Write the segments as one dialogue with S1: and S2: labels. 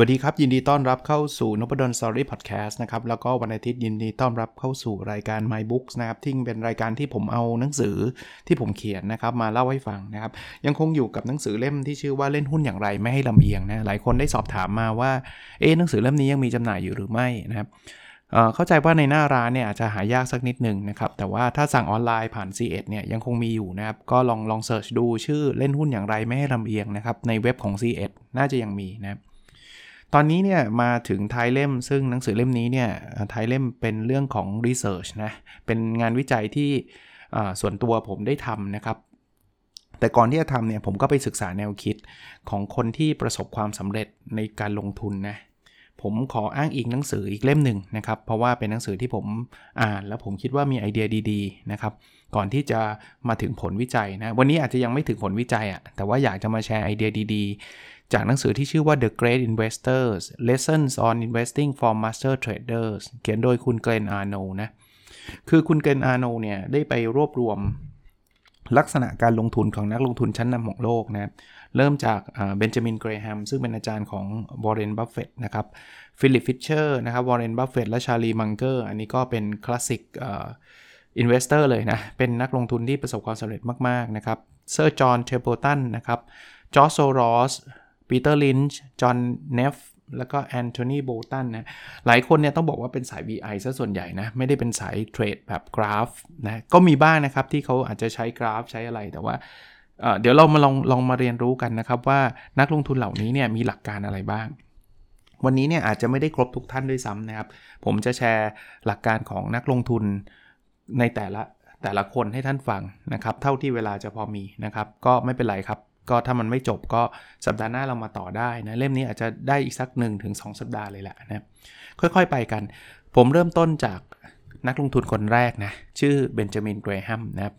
S1: วัสดีครับ ยินดีต้อนรับเข้าสู่น p ดลสตอรี่พอดแคสต์นะครับ แล้วก็วันอาทิตย์ยินดีต้อนรับเข้าสู่รายการ My Books นะครับที่เป็นรายการที่ผมเอาหนังสือที่ผมเขียนนะครับ มาเล่าให้ฟังนะครับ ยังคงอยู่กับหนังสือเล่มที่ชื่อว่าเล่นหุ้นอย่างไรไม่ให้ลำเอียงนะหลายคนได้สอบถามมาว่าเอ๊หนังสือเล่มนี้ยังมีจำหน่ายอยู่หรือไม่นะครับเข้าใจว่าในหน้าร้านเนี่ยอาจจะหายากสักนิดหนึ่งนะครับ แต่ว่าถ้าสั่งออนไลน์ผ่าน C1 เนี่ยยังคงมีอยู่นะครับ ก็ลองลองเสิร์ชดูชื่อเล่นหุ้นอย่างไรไม่ให้ลำเอียงนะครับในเว็บของ C1 น่าจะยังมีนะครับ ตอนนี้เนี่ยมาถึงท้ายเล่ม ซึ่งหนังสือเล่มนี้เนี่ยท้ายเล่มเป็นเรื่องของ research นะ เป็นงานวิจัยที่ส่วนตัวผมได้ทำนะครับ แต่ก่อนที่จะทำเนี่ยผมก็ไปศึกษาแนวคิดของคนที่ประสบความสำเร็จในการลงทุนนะผมขออ้างอิงหนังสืออีกเล่มหนึ่งนะครับ เพราะว่าเป็นหนังสือที่ผมอ่านแล้วผมคิดว่ามีไอเดียดีๆนะครับ ก่อนที่จะมาถึงผลวิจัยนะ วันนี้อาจจะยังไม่ถึงผลวิจัยอะ่ะ แต่ว่าอยากจะมาแชร์ไอเดียดีๆ จากหนังสือที่ชื่อว่า The Great Investors Lessons on Investing for Master Traders เขียนโดยคุณเกรนอาร์โนนะ คือคุณเกล็นอาร์โนลด์เนี่ยได้ไปรวบรวมลักษณะการลงทุนของนักลงทุนชั้นนำของโลกนะ เริ่มจากเบนจามินเกรแฮมซึ่งเป็นอาจารย์ของวอร์เรนบัฟเฟตนะครับ ฟิลิปฟิชเชอร์นะครับวอร์เรนบัฟเฟตและชาร์ลีมังเกอร์ อันนี้ก็เป็น classic investor เลยนะ เป็นนักลงทุนที่ประสบความสำเร็จมาก ๆ นะครับ เซอร์จอห์นเทมเพิลตันนะครับจอร์จโซรอส ปีเตอร์ลินช์จอห์นเนฟแล้วก็แอนโทนีโบตันนะหลายคนเนี่ยต้องบอกว่าเป็นสาย VI ซะส่วนใหญ่นะ ไม่ได้เป็นสายเทรดแบบกราฟนะ ก็มีบ้างนะครับที่เขาอาจจะใช้กราฟใช้อะไรแต่ว่าเดี๋ยวเรามาลองลองมาเรียนรู้กันนะครับ ว่านักลงทุนเหล่านี้เนี่ยมีหลักการอะไรบ้าง วันนี้เนี่ยอาจจะไม่ได้ครบทุกท่านด้วยซ้ำนะครับ ผมจะแชร์หลักการของนักลงทุนในแต่ละแต่ละคนให้ท่านฟังนะครับ เท่าที่เวลาจะพอมีนะครับ ก็ไม่เป็นไรครับ ก็ถ้ามันไม่จบก็สัปดาห์หน้าเรามาต่อได้นะ เล่มนี้อาจจะได้อีกสัก 1-2 สัปดาห์เลยแหละนะค่อยๆไปกัน ผมเริ่มต้นจากนักลงทุนคนแรกนะ ชื่อเบนจามินเกรแฮมนะครับ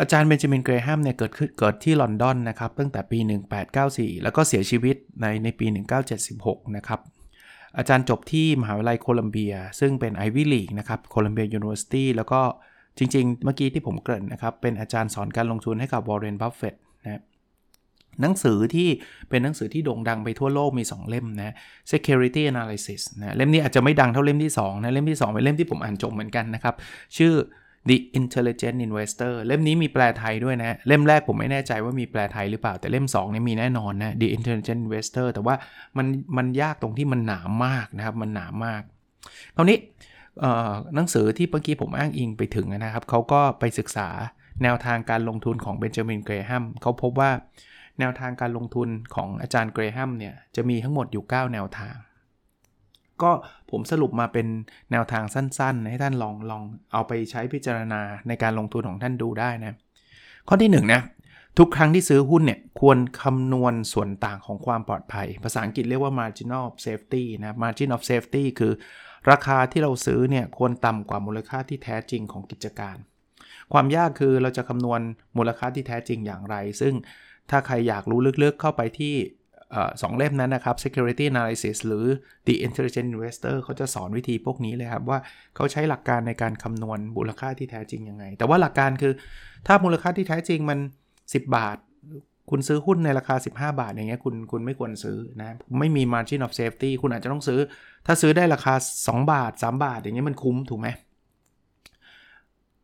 S1: อาจารย์เบนจามินเกรแฮมเนี่ยเกิดขึ้นเกิดที่ลอนดอนนะครับตั้งแต่ปี 1894 แล้วก็เสียชีวิตในในปี 1976 นะครับอาจารย์จบที่มหาวิทยาลัยโคลัมเบีย ซึ่งเป็น Ivy League นะครับ Columbia University แล้วก็จริง ๆ เมื่อกี้ที่ผมเกริ่นนะครับ เป็นอาจารย์สอนการลงทุนให้กับวอร์เรนบัฟเฟต หนังสือที่เป็นหนังสือที่โด่งดังไปทั่วโลกมี 2 เล่มนะ Security Analysis นะเล่มนี้อาจจะไม่ดังเท่าเล่มที่2นะเล่มที่ 2 เป็นเล่มที่ผมอ่านจบเหมือนกันนะครับ ชื่อ The Intelligent Investor เล่มนี้มีแปลไทยด้วยนะ เล่มแรกผมไม่แน่ใจว่ามีแปลไทยหรือเปล่า แต่เล่ม2นี่มีแน่นอนนะ The Intelligent Investor แต่ว่ามันมันยากตรงที่มันหนามากนะครับ มันหนามาก คราวนี้หนังสือที่เมื่อกี้ผมอ้างอิงไปถึงนะครับเขาก็ไปศึกษาแนวทางการลงทุนของเบนจามินเกรแฮมเขาพบว่า แนวทางการลงทุนของอาจารย์เกรแฮมเนี่ยจะมีทั้งหมดอยู่ 9 แนวทาง ก็ผมสรุปมาเป็นแนวทางสั้นๆ ให้ท่านลองลองเอาไปใช้พิจารณาในการลงทุนของท่านดูได้นะ ข้อที่1นนะทุกครั้งที่ซื้อหุ้นเนี่ยควรคำนวณส่วนต่างของความปลอดภัย ภาษาอังกฤษเรียกว่า margin of safety นะ margin of safety คือ ราคาที่เราซื้อเนี่ยควรต่ำกว่ามูลค่าที่แท้จริงของกิจการ ความยากคือเราจะคำนวณมูลค่าที่แท้จริงอย่างไร ซึ่ง ถ้าใครอยากรู้ลึกๆเข้าไปที่สองเล่มนั้นนะครับ security analysis หรือ the intelligent investor เขาจะสอนวิธีพวกนี้เลยครับว่าเขาใช้หลักการในการคำนวณมูลค่าที่แท้จริงยังไง แต่ว่าหลักการคือถ้ามูลค่าที่แท้จริงมัน 10 บาท คุณซื้อหุ้นในราคา 15 บาท อย่างเงี้ยคุณคุณไม่ควรซื้อนะไม่มี margin of safety คุณอาจจะต้องซื้อ ถ้าซื้อได้ราคา 2 บาท 3 บาท อย่างเงี้ยมันคุ้มถูกไหม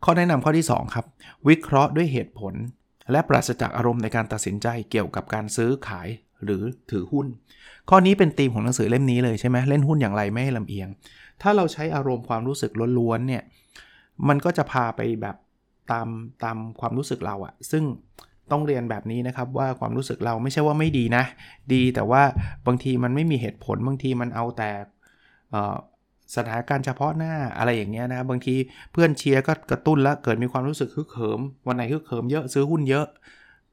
S1: ข้อแนะนำข้อที่ 2 ครับ วิเคราะห์ด้วยเหตุผล และปราศจากอารมณ์ในการตัดสินใจเกี่ยวกับการซื้อขายหรือถือหุ้น ข้อนี้เป็นธีมของหนังสือเล่มนี้เลยใช่ไหมเล่นหุ้นอย่างไรไม่ให้ลำเอียง ถ้าเราใช้อารมณ์ความรู้สึกล้วนๆเนี่ยมันก็จะพาไปแบบตามตามความรู้สึกเราอะซึ่งต้องเรียนแบบนี้นะครับว่าความรู้สึกเราไม่ใช่ว่าไม่ดีนะ ดีแต่ว่าบางทีมันไม่มีเหตุผลบางทีมันเอาแต่ สถานการณ์เฉพาะหน้าอะไรอย่างเงี้ยนะบางทีเพื่อนเชียร์ก็กระตุ้นแล้วเกิดมีความรู้สึกฮึกเหิม วันไหนฮึกเหิมเยอะซื้อหุ้นเยอะ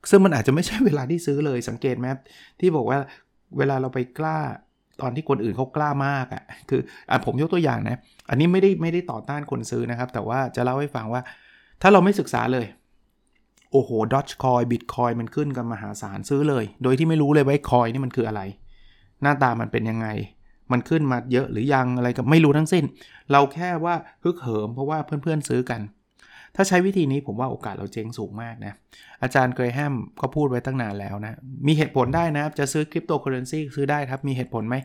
S1: ซึ่งมันอาจจะไม่ใช่เวลาที่ซื้อเลยสังเกตไหมที่บอกว่าเวลาเราไปกล้าตอนที่คนอื่นเขากล้ามากอะ่ะคืออะผมยกตัวอย่างนะอันนี้ไม่ได้ไม่ได้ต่อต้านคนซื้อนะครับ แต่ว่าจะเล่าให้ฟังว่า ถ้าเราไม่ศึกษาเลยโอ้โหดอชคอยบิตคอยมันขึ้นกันมหาศาลซื้อเลย โดยที่ไม่รู้เลยว่าคอยนี่มันคืออะไร หน้าตามันเป็นยังไง มันขึ้นมาเยอะหรือยังอะไรก็ไม่รู้ทั้งสิ้น เราแค่ว่าฮึกเหิมเพราะว่าเพื่อนๆซื้อกัน ถ้าใช้วิธีนี้ผมว่าโอกาสเราเจ๊งสูงมากนะ อาจารย์เกรแฮมก็พูดไว้ตั้งนานแล้วนะ มีเหตุผลได้นะ จะซื้อคริปโตเคอเรนซีซื้อได้ครับ มีเหตุผลไหม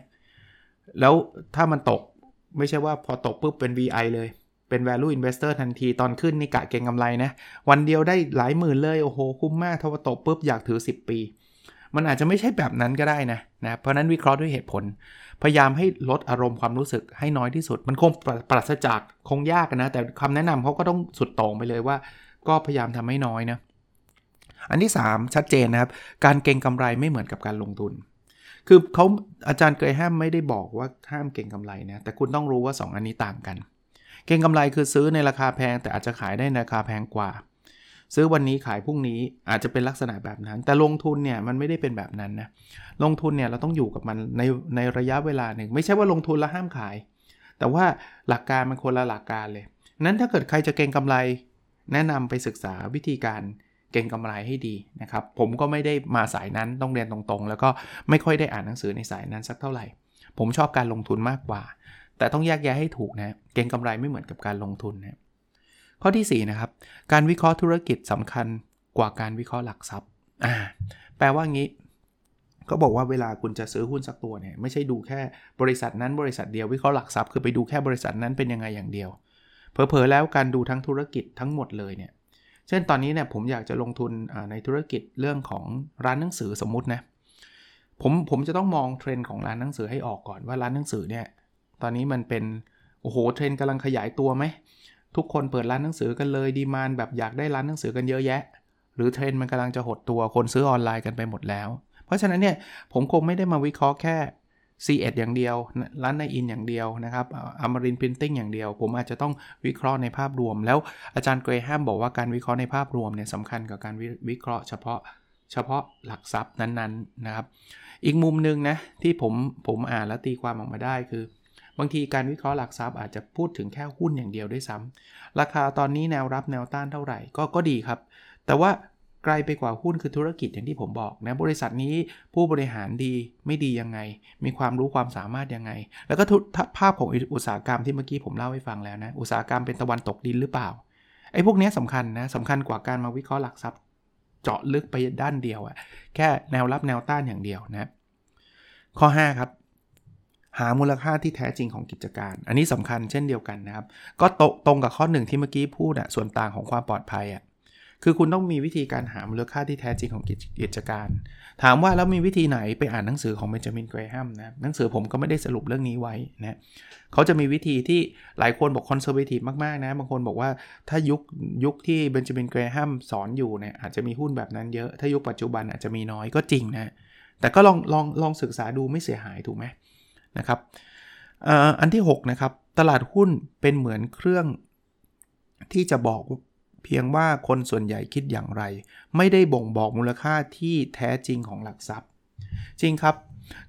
S1: แล้วถ้ามันตกไม่ใช่ว่าพอตกปุ๊บเป็น VI เลยเป็น value investor ทันทีตอนขึ้นนี่กะเก็งกำไรนะ วันเดียวได้หลายหมื่นเลย โอ้โห คุ้มมากถ้าว่าตกปุ๊บอยากถือ 10 ปี มันอาจจะไม่ใช่แบบนั้นก็ได้นะนะ เพราะนั้นวิเคราะห์ด้วยเหตุผล พยายามให้ลดอารมณ์ความรู้สึกให้น้อยที่สุด มันคงปราศจากคงยากนะ แต่คำแนะนำเขาก็ต้องสุดโต่งไปเลยว่า ก็พยายามทำให้น้อยนะ อันที่ 3 ชัดเจนนะครับ การเก็งกำไรไม่เหมือนกับการลงทุน คือเขาอาจารย์เกยห้ามไม่ได้บอกว่าห้ามเก็งกำไรนะ แต่คุณต้องรู้ว่า 2 อันนี้ต่างกัน เก็งกำไรคือซื้อในราคาแพง แต่อาจจะขายได้ในราคาแพงกว่า ซื้อวันนี้ขายพรุ่งนี้อาจจะเป็นลักษณะแบบนั้น แต่ลงทุนเนี่ยมันไม่ได้เป็นแบบนั้นนะลงทุนเนี่ยเราต้องอยู่กับมันในในระยะเวลาหนึ่ง ไม่ใช่ว่าลงทุนแล้วห้ามขาย แต่ว่าหลักการมันคนละหลักการเลยนั้นถ้าเกิดใครจะเก็งกำไร แนะนำไปศึกษาวิธีการเก็งกำไรให้ดีนะครับ ผมก็ไม่ได้มาสายนั้นต้องเรียนตรงๆ แล้วก็ไม่ค่อยได้อ่านหนังสือในสายนั้นสักเท่าไหร่ ผมชอบการลงทุนมากกว่า แต่ต้องแยกแยะให้ถูกนะ เก็งกำไรไม่เหมือนกับการลงทุนนะ ข้อที่4นะครับการวิเคราะห์ธุรกิจสำคัญกว่าการวิเคราะห์หลักทรัพย์อ่าแปลว่างี้ก็บอกว่าเวลาคุณจะซื้อหุ้นสักตัวเนี่ยไม่ใช่ดูแค่บริษัทนั้นบริษัทเดียววิเคราะห์หลักทรัพย์คือไปดูแค่บริษัทนั้นเป็นยังไงอย่างเดียวเผลอๆแล้วการดูทั้งธุรกิจทั้งหมดเลยเนี่ยเช่นตอนนี้เนี่ยผมอยากจะลงทุนในธุรกิจเรื่องของร้านหนังสือสมมุตินะผมผมจะต้องมองเทรนด์ของร้านหนังสือให้ออกก่อนว่าร้านหนังสือเนี่ยตอนนี้มันเป็นโอ้โหเทรนด์กำลังขยายตัวไหม ทุกคนเปิดร้านหนังสือกันเลย demand แบบอยากได้ร้านหนังสือกันเยอะแยะ หรือเทรนด์มันกำลังจะหดตัวคนซื้อออนไลน์กันไปหมดแล้ว เพราะฉะนั้นเนี่ยผมคงไม่ได้มาวิเคราะห์แค่ C1 อย่างเดียว ร้านในอินอย่างเดียวนะครับอมรินพิมพ์ติ้งอย่างเดียว ผมอาจจะต้องวิเคราะห์ในภาพรวม แล้วอาจารย์เกรแฮมบอกว่าการวิเคราะห์ในภาพรวมเนี่ยสำคัญกับการวิเคราะห์เฉพาะเฉพาะหลักทรัพย์นั้นๆนะครับ อีกมุมหนึ่งนะที่ผมผมอ่านแล้วตีความออกมาได้คือ บางทีการวิเคราะห์หลักทรัพย์อาจจะพูดถึงแค่หุ้นอย่างเดียวด้วยซ้ำราคาตอนนี้แนวรับแนวต้านเท่าไหร่ก็ก็ดีครับ แต่ว่าไกลไปกว่าหุ้นคือธุรกิจอย่างที่ผมบอกนะบริษัทนี้ผู้บริหารดีไม่ดียังไง มีความรู้ความสามารถยังไง แล้วก็ภาพของอุตสาหกรรมที่เมื่อกี้ผมเล่าให้ฟังแล้วนะอุตสาหกรรมเป็นตะวันตกดินหรือเปล่าไอ้พวกนี้สำคัญนะสำคัญกว่าการมาวิเคราะห์หลักทรัพย์ เจาะลึกไปด้านเดียวอะแค่แนวรับแนวต้านอย่างเดียวนะข้อ 5 ครับ หามูลค่าที่แท้จริงของกิจการ อันนี้สำคัญเช่นเดียวกันนะครับ ก็ตรงกับข้อหนึ่งที่เมื่อกี้พูดอะส่วนต่างของความปลอดภัยอะคือคุณต้องมีวิธีการหามูลค่าที่แท้จริงของกิจการ ถามว่าแล้วมีวิธีไหนไปอ่านหนังสือของเบนจามินเกรแฮมนะหนังสือผมก็ไม่ได้สรุปเรื่องนี้ไว้นะเขาจะมีวิธีที่หลายคนบอกคอนเซอร์เวทีฟมากๆนะบางคนบอกว่าถ้ายุคยุคที่เบนจามินเกรแฮมสอนอยู่เนี่ยอาจจะมีหุ้นแบบนั้นเยอะ ถ้ายุคปัจจุบันอาจจะมีน้อยก็จริงนะแต่ก็ลองลองลองศึกษาดูไม่เสียหายถูกไหม นะครับอันที่ 6 นะครับ ตลาดหุ้นเป็นเหมือนเครื่องที่จะบอกเพียงว่าคนส่วนใหญ่คิดอย่างไร ไม่ได้บ่งบอกมูลค่าที่แท้จริงของหลักทรัพย์ จริงครับ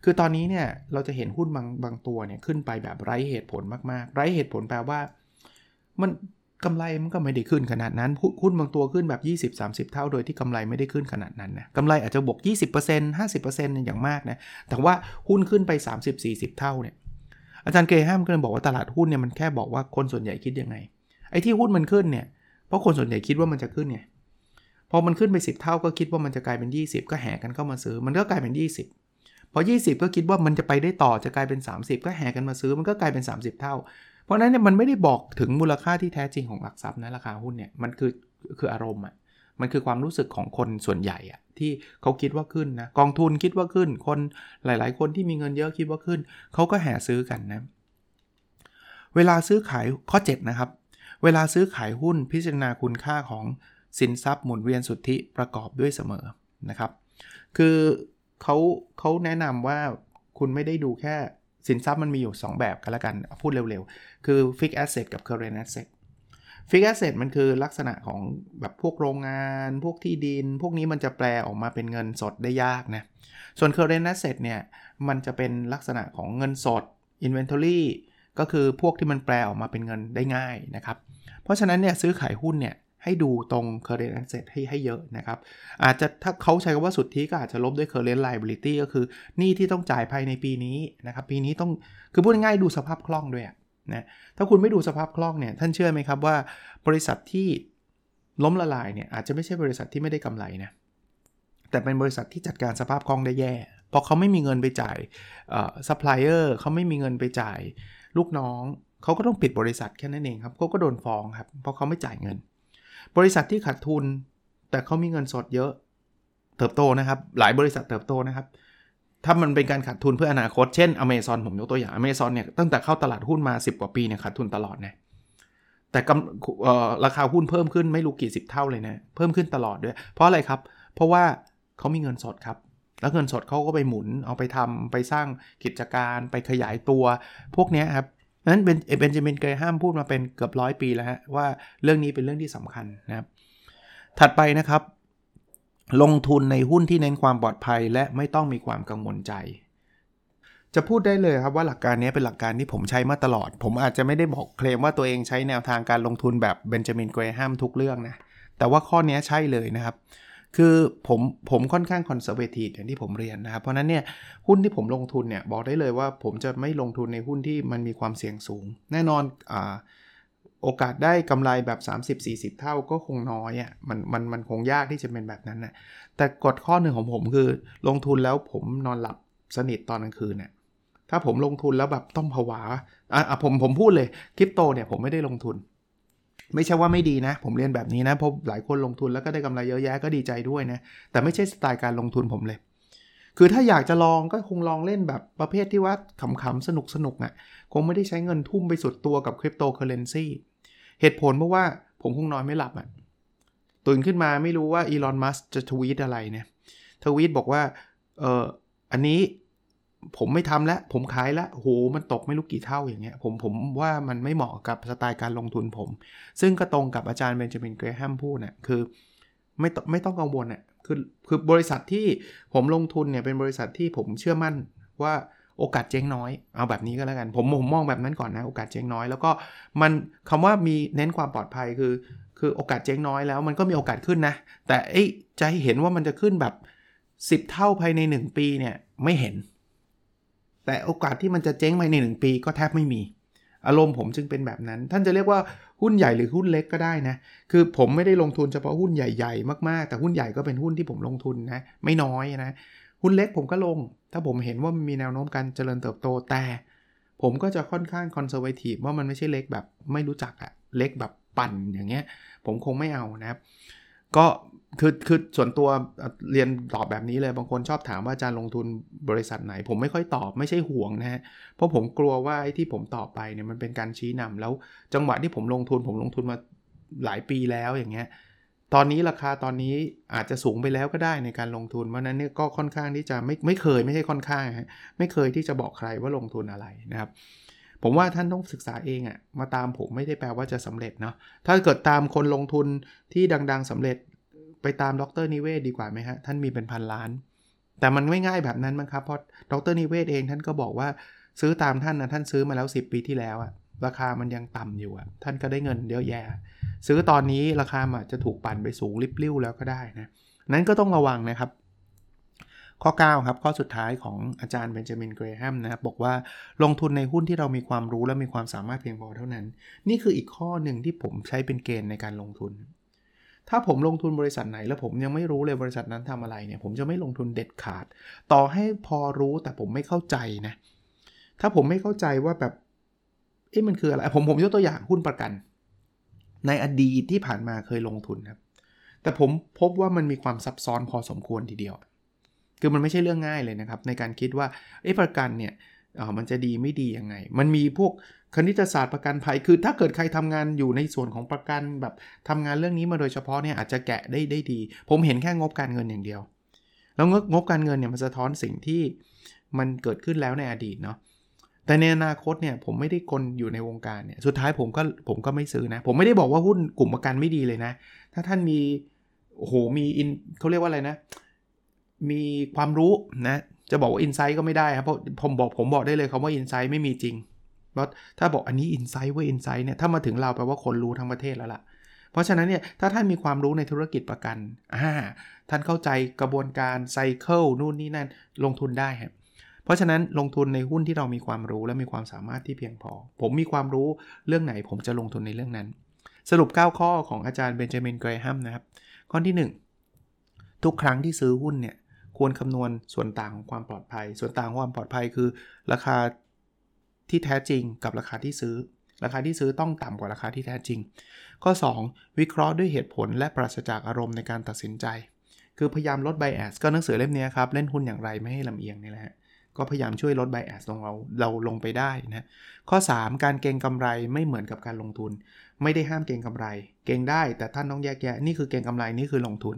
S1: คือตอนนี้เนี่ยเราจะเห็นหุ้นบางบางตัวเนี่ยขึ้นไปแบบไร้เหตุผลมากๆ ไร้เหตุผลแปลว่า มัน กำไรมันก็ไม่ได้ขึ้นขนาดนั้นหุ้นบางตัวขึ้นแบบ 20-30 เท่า โดยที่กำไรไม่ได้ขึ้นขนาดนั้นนะกำไรอาจจะบวก 20% 50%อย่างมากนะ แต่ว่าหุ้นขึ้นไป 30-40 เท่าเนี่ย อาจารย์เกย์ห้ามก็เลยบอกว่าตลาดหุ้นเนี่ยมันแค่บอกว่าคนส่วนใหญ่คิดยังไง ไอ้ที่หุ้นมันขึ้นเนี่ย เพราะคนส่วนใหญ่คิดว่ามันจะขึ้นไง พอมันขึ้นไป 10 เท่าก็คิดว่ามันจะกลายเป็น 20 ก็แห่กันเข้ามาซื้อ มันก็กลายเป็น 20พอ 20 ก็คิดว่ามันจะไปได้ต่อจะกลายเป็น 30 ก็แห่กันมาซื้อ มันก็กลายเป็น 30 เท่า เพราะนั้นเนี่ยมันไม่ได้บอกถึงมูลค่าที่แท้จริงของหลักทรัพย์นะราคาหุ้นเนี่ยมันคือคืออารมณ์อะมันคือความรู้สึกของคนส่วนใหญ่อะที่เขาคิดว่าขึ้นนะกองทุนคิดว่าขึ้น คนหลาย ๆ คนที่มีเงินเยอะคิดว่าขึ้นเขาก็แห่ซื้อกันนะ เวลาซื้อขายข้อ 7 นะครับ เวลาซื้อขายหุ้นพิจารณาคุณค่าของสินทรัพย์หมุนเวียนสุทธิประกอบด้วยเสมอนะครับ คือเขาเขาแนะนำว่าคุณไม่ได้ดูแค่สินทรัพย์มันมีอยู่ 2 แบบกันละกันพูดเร็วๆ คือ Fixed Asset กับ Current Asset Fixed Asset มันคือลักษณะของแบบพวกโรงงาน พวกที่ดิน พวกนี้มันจะแปลออกมาเป็นเงินสดได้ยากนะ ส่วน Current Asset เนี่ย มันจะเป็นลักษณะของเงินสด Inventory ก็คือพวกที่มันแปลออกมาเป็นเงินได้ง่ายนะครับ เพราะฉะนั้นเนี่ยซื้อขายหุ้นเนี่ยให้ดูตรง current asset ให้ให้เยอะนะครับ อาจจะถ้าเขาใช้คำว่าสุดทธิก็อาจจะลบด้วย current liability ก็คือหนี้ที่ต้องจ่ายภายในปีนี้นะครับ ปีนี้ต้องคือพูดง่ายดูสภาพคล่องด้วย นะถ้าคุณไม่ดูสภาพคล่องเนี่ยท่านเชื่อไหมครับว่า บริษัทที่ล้มละลายเนี่ยอาจจะไม่ใช่บริษัทที่ไม่ได้กำไรนะแต่เป็นบริษัทที่จัดการสภาพคล่องได้แย่ เพราะเขาไม่มีเงินไปจ่ายซัพพลายเออร์เขาไม่มีเงินไปจ่ายลูกน้อง เขาก็ต้องปิดบริษัทแค่นั้นเองครับเขาก็โดนฟ้องครับเพราะเขาไม่จ่ายเงิน บริษัทที่ขาดทุน แต่เขามีเงินสดเยอะ เติบโตนะครับ หลายบริษัทเติบโตนะครับ ถ้ามันเป็นการขาดทุนเพื่ออนาคต เช่นอเมซอนผมยกตัวอย่างอเมซอนเนี่ยตั้งแต่เข้าตลาดหุ้นมา 10 กว่าปีเนี่ยขาดทุนตลอดนะแต่ราคาหุ้นเพิ่มขึ้นไม่รู้กี่สิบเท่าเลยนะเพิ่มขึ้นตลอดด้วย เพราะอะไรครับ เพราะว่าเขามีเงินสดครับ แล้วเงินสดเขาก็ไปหมุนเอาไปทำไปสร้างกิจการไปขยายตัวพวกนี้ครับนั้นเบนเบนจามินเกรห้ามพูดมาเป็นเกือบร้อยปีแล้วฮะว่าเรื่องนี้เป็นเรื่องที่สำคัญนะครับ ถัดไปนะครับ ลงทุนในหุ้นที่เน้นความปลอดภัย และไม่ต้องมีความกังวลใจ จะพูดได้เลยครับว่าหลักการนี้เป็นหลักการที่ผมใช้มาตลอด ผมอาจจะไม่ได้บอกเคลมว่าตัวเองใช้แนวทางการลงทุนแบบเบนจามินเกรห้ามทุกเรื่องนะ แต่ว่าข้อนี้ใช่เลยนะครับคือผมผมค่อนข้างคอนเซอร์เวทีฟอย่างที่ผมเรียนนะครับ เพราะนั้นเนี่ยหุ้นที่ผมลงทุนเนี่ยบอกได้เลยว่าผมจะไม่ลงทุนในหุ้นที่มันมีความเสี่ยงสูง แน่นอนอ่า โอกาสได้กำไรแบบ 30-40 เท่าก็คงน้อยอะ่ะมันมันมันคงยากที่จะเป็นแบบนั้นนะแต่กฎข้อหนึ่งของผมคือ ลงทุนแล้วผมนอนหลับสนิทตอนกลางคืนเนี่ยถ้าผมลงทุนแล้วแบบต้องผวาอะผมผมพูดเลยคริปโตเนี่ยผมไม่ได้ลงทุน ไม่ใช่ว่าไม่ดีนะ ผมเรียนแบบนี้นะเพราะหลายคนลงทุนแล้วก็ได้กำไรเยอะแยะก็ดีใจด้วยนะ แต่ไม่ใช่สไตล์การลงทุนผมเลย คือถ้าอยากจะลองก็คงลองเล่นแบบประเภทที่ว่าขำๆสนุกสนุกอะ่ะคงไม่ได้ใช้เงินทุ่มไปสุดตัวกับคริปโตเคอเรนซี เหตุผลเพราะว่าผมคงนอนไม่หลับอะ่ะตื่นขึ้นมาไม่รู้ว่าอีลอนมัสจะทวีตอะไรเนี่ยทวีตบอกว่าเอออันนี้ผมไม่ทำแล้ว ผมขายแล้วโหมันตกไม่รู้กี่เท่าอย่างเงี้ยผมผมว่ามันไม่เหมาะกับสไตล์การลงทุนผม ซึ่งก็ตรงกับอาจารย์เบนจามินเกรแฮมพูดนะ่ะคือไม่ไม่ต้องกังวลนะ่ะคือคือบริษัทที่ผมลงทุนเนี่ยเป็นบริษัทที่ผมเชื่อมั่นว่า โอกาสเจ๊งน้อย เอาแบบนี้ก็แล้วกัน ผมผมมองแบบนั้นก่อนนะ โอกาสเจ๊งน้อย แล้วก็มันคำว่ามีเน้นความปลอดภัยคือ คือโอกาสเจ๊งน้อยแล้ว มันก็มีโอกาสขึ้นนะ แต่ไอ้จะให้เห็นว่ามันจะขึ้นแบบ 10 เท่าภายใน 1 ปีเนี่ยไม่เห็น แต่โอกาสที่มันจะเจ๊งภายใน 1 ปีก็แทบไม่มี อารมณ์ผมจึงเป็นแบบนั้น ท่านจะเรียกว่าหุ้นใหญ่หรือหุ้นเล็กก็ได้นะ คือผมไม่ได้ลงทุนเฉพาะหุ้นใหญ่ๆ มากๆ แต่หุ้นใหญ่ก็เป็นหุ้นที่ผมลงทุนนะ ไม่น้อยนะ หุ้นเล็กผมก็ลง ถ้าผมเห็นว่ามีแนวโน้มการเจริญเติบโตแต่ ผมก็จะค่อนข้างคอนเซอร์เวทีฟว่ามันไม่ใช่เล็กแบบไม่รู้จักอะเล็กแบบปั่นอย่างเงี้ย ผมคงไม่เอานะครับ ก็คือคือส่วนตัวเรียนตอบแบบนี้เลยบางคนชอบถามว่าอาจารย์ลงทุนบริษัทไหน ผมไม่ค่อยตอบไม่ใช่ห่วงนะฮะเพราะผมกลัวว่าไอ้ที่ผมตอบไปเนี่ยมันเป็นการชี้นำแล้วจังหวะที่ผมลงทุนผมลงทุนมาหลายปีแล้วอย่างเงี้ย ตอนนี้ราคาตอนนี้อาจจะสูงไปแล้วก็ได้ในการลงทุนเพราะนั้นเนี่ยก็ค่อนข้างที่จะไม่ไม่เคยไม่ใช่ค่อนข้างฮะไม่เคยที่จะบอกใครว่าลงทุนอะไรนะครับ ผมว่าท่านต้องศึกษาเองอะ่ะมาตามผมไม่ได้แปลว่าจะสำเร็จเนาะถ้าเกิดตามคนลงทุนที่ดัง ๆสำเร็จไปตามดรนิเวศดีกว่าไหมฮะท่านมีเป็นพันล้าน แต่มันไม่ง่ายแบบนั้นมั้งครับเพราะดรนิเวศเองท่านก็บอกว่าซื้อตามท่านนะท่านซื้อมาแล้ว 10 ปีที่แล้วอะ ราคามันยังต่ำอยู่อะท่านก็ได้เงินเยอะแยะ ซื้อตอนนี้ราคาอาจจะถูกปั่นไปสูงริบลิ่วแล้วก็ได้นะ นั้นก็ต้องระวังนะครับ ข้อ 9 ครับ ข้อสุดท้ายของอาจารย์เบนจามินเกรแฮมนะครับ บอกว่าลงทุนในหุ้นที่เรามีความรู้และมีความสามารถเพียงพอเท่านั้น นี่คืออีกข้อหนึ่งที่ผมใช้เป็นเกณฑ์ในการลงทุน ถ้าผมลงทุนบริษัทไหน แล้วผมยังไม่รู้เลยบริษัทนั้นทำอะไรเนี่ย ผมจะไม่ลงทุนเด็ดขาด ต่อให้พอรู้แต่ผมไม่เข้าใจนะ ถ้าผมไม่เข้าใจว่าแบบ เอ๊ะมันคืออะไร ผมผมยกตัวอย่างหุ้นประกัน ในอดีตที่ผ่านมาเคยลงทุนครับ แต่ผมพบว่ามันมีความซับซ้อนพอสมควรทีเดียว คือมันไม่ใช่เรื่องง่ายเลยนะครับ ในการคิดว่าเอ๊ะประกันเนี่ยมันจะดีไม่ดียังไง มันมีพวกคณิตศาสตร์ประกันภัย คือถ้าเกิดใครทำงานอยู่ในส่วนของประกันแบบทำงานเรื่องนี้มาโดยเฉพาะเนี่ยอาจจะแกะได้ได้ดี ผมเห็นแค่งบการเงินอย่างเดียว แล้วงบงบการเงินเนี่ยมันสะท้อนสิ่งที่มันเกิดขึ้นแล้วในอดีตเนาะ แต่ในอนาคตเนี่ยผมไม่ได้คนอยู่ในวงการเนี่ยสุดท้ายผมก็ผมก็ไม่ซื้อนะ ผมไม่ได้บอกว่าหุ้นกลุ่มประกันไม่ดีเลยนะ ถ้าท่านมีโอ้โหมีอินเขาเรียกว่าอะไรนะ มีความรู้นะ จะบอกว่า inside ก็ไม่ได้ครับเพราะผมบอกผมบอกได้เลยคำว่า inside ไม่มีจริงเพราะถ้าบอกอันนี้ inside ว่า inside เนี่ยถ้ามาถึงเราแปลว่าคนรู้ทั้งประเทศแล้วล่ะ เพเพราะฉะนั้นเนี่ยถ้าท่านมีความรู้ในธุรกิจประกันอ่าท่านเข้าใจกระบวนการไซเคิลนู่นนี่นั่นลงทุนได้ครับ เพราะฉะนั้นลงทุนในหุ้นที่เรามีความรู้และมีความสามารถที่เพียงพอ ผมมีความรู้เรื่องไหนผมจะลงทุนในเรื่องนั้น สรุป 9 ข้อของอาจารย์เบนจามินเกรแฮมนะครับข้อที่ 1 ทุกครั้งที่ซื้อหุ้นเนี่ยควรคำนวณส่วนต่างของความปลอดภัย ส่วนต่างของความปลอดภัยคือ ราคาที่แท้จริงกับราคาที่ซื้อ ราคาที่ซื้อต้องต่ำกว่าราคาที่แท้จริง ข้อ 2 วิเคราะห์ด้วยเหตุผลและปราศจากอารมณ์ในการตัดสินใจ คือพยายามลดไบแอสก็หนังสือเล่มนี้ครับ เล่นหุ้นอย่างไรไม่ให้ลำเอียงนี่แหละ ก็พยายามช่วยลดไบแอสลงเราเราลงไปได้นะข้อ 3 การเก็งกำไรไม่เหมือนกับการลงทุน ไม่ได้ห้ามเก็งกำไร เก็งได้แต่ท่านต้องแยกแยะนี่คือเก็งกำไรนี่คือลงทุน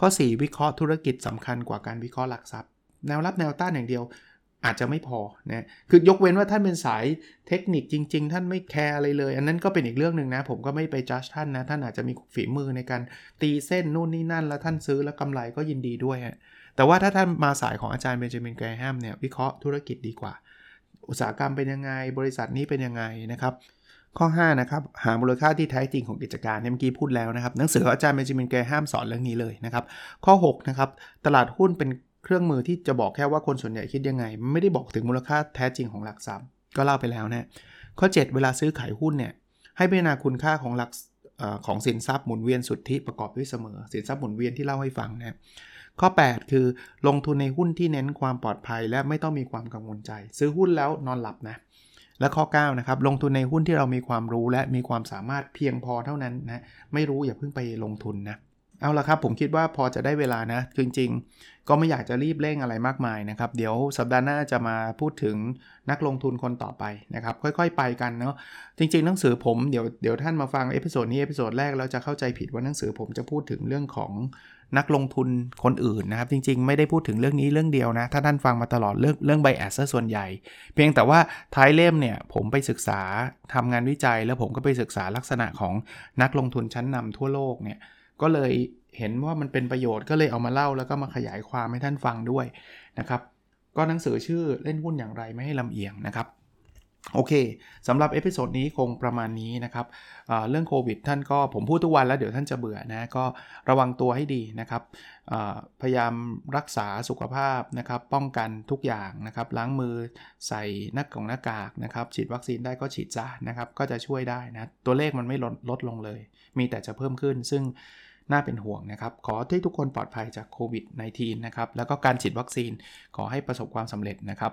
S1: ข้อ 4 วิเคราะห์ธุรกิจสำคัญกว่าการวิเคราะห์หลักทรัพย์ แนวรับแนวต้านอย่างเดียวอาจจะไม่พอนะคือยกเว้นว่าท่านเป็นสายเทคนิคจริง ๆ ท่านไม่แคร์อะไรเลย อันนั้นก็เป็นอีกเรื่องหนึ่งนะ ผมก็ไม่ไปจัดท่านนะ ท่านอาจจะมีฝีมือในการตีเส้นนู่นนี่นั่น แล้วท่านซื้อแล้วกำไรก็ยินดีด้วยฮะ แต่ว่าถ้าท่านมาสายของอาจารย์เบนจามินแกรแฮมเนี่ยวิเคราะห์ธุรกิจดีกว่า อุตสาหกรรมเป็นยังไง บริษัทนี้เป็นยังไงนะครับ ข้อ 5 นะครับ หามูลค่าที่แท้จริงของกิจการเมื่อกี้พูดแล้วนะครับ หนังสืออาจารย์เบนจามินแกรแฮมสอนเรื่องนี้เลยนะครับ ข้อ 6 นะครับ ตลาดหุ้นเป็นเครื่องมือที่จะบอกแค่ว่าคนส่วนใหญ่คิดยังไง ไม่ได้บอกถึงมูลค่าแท้จริงของหลักทรัพย์ ก็เล่าไปแล้วนะข้อ 7 เวลาซื้อขายหุ้นเนี่ยให้พิจารณาคุณค่าของหลักของสินทรัพย์หมุนเวียนสุทธิประกอบด้วยเสมอ สินทรัพย์หมุนเวียนที่เล่าให้ฟังนะ ข้อ 8 คือลงทุนในหุ้นที่เน้นความปลอดภัย และไม่ต้องมีความกังวลใจ ซื้อหุ้นแล้วนอนหลับนะ และข้อ 9 นะครับ ลงทุนในหุ้นที่เรามีความรู้และมีความสามารถเพียงพอเท่านั้นนะ ไม่รู้อย่าเพิ่งไปลงทุนนะ เอาละครับ ผมคิดว่าพอจะได้เวลานะ จริง ๆ ก็ไม่อยากจะรีบเร่งอะไรมากมายนะครับ เดี๋ยวสัปดาห์หน้าจะมาพูดถึงนักลงทุนคนต่อไปนะครับ ค่อยๆ ไปกันเนาะ จริง ๆ หนังสือผมเดี๋ยวเดี๋ยวท่านมาฟัง episode นี้ episode แรกแล้วจะเข้าใจผิดว่าหนังสือผมจะพูดถึงเรื่องของ นักลงทุนคนอื่นนะครับ จริง ๆ ไม่ได้พูดถึงเรื่องนี้เรื่องเดียวนะ ถ้าท่านฟังมาตลอดเรื่องเรื่อง bias ส่วนใหญ่ เพียงแต่ว่าท้ายเล่มเนี่ยผมไปศึกษาทำงานวิจัย แล้วผมก็ไปศึกษาลักษณะของนักลงทุนชั้นนำทั่วโลกเนี่ยก็เลยเห็นว่ามันเป็นประโยชน์ก็เลยเอามาเล่าแล้วก็มาขยายความให้ท่านฟังด้วยนะครับ ก็หนังสือชื่อเล่นหุ้นอย่างไรไม่ให้ลำเอียงนะครับ โอเคสำหรับ episode นี้คงประมาณนี้นะครับเรื่องโควิดท่านก็ผมพูดทุกวันแล้วเดี๋ยวท่านจะเบื่อนะก็ระวังตัวให้ดีนะครับพยายามรักษาสุขภาพนะครับป้องกันทุกอย่างนะครับล้างมือใส่หน้ากากหน้ากากนะครับฉีดวัคซีนได้ก็ฉีดซะนะครับก็จะช่วยได้นะตัวเลขมันไม่ลดลดลงเลย มีแต่จะเพิ่มขึ้นซึ่งน่าเป็นห่วงนะครับ ขอให้ทุกคนปลอดภัยจากโควิด -19 นะครับแล้วก็การฉีดวัคซีนขอให้ประสบความสำเร็จนะครับ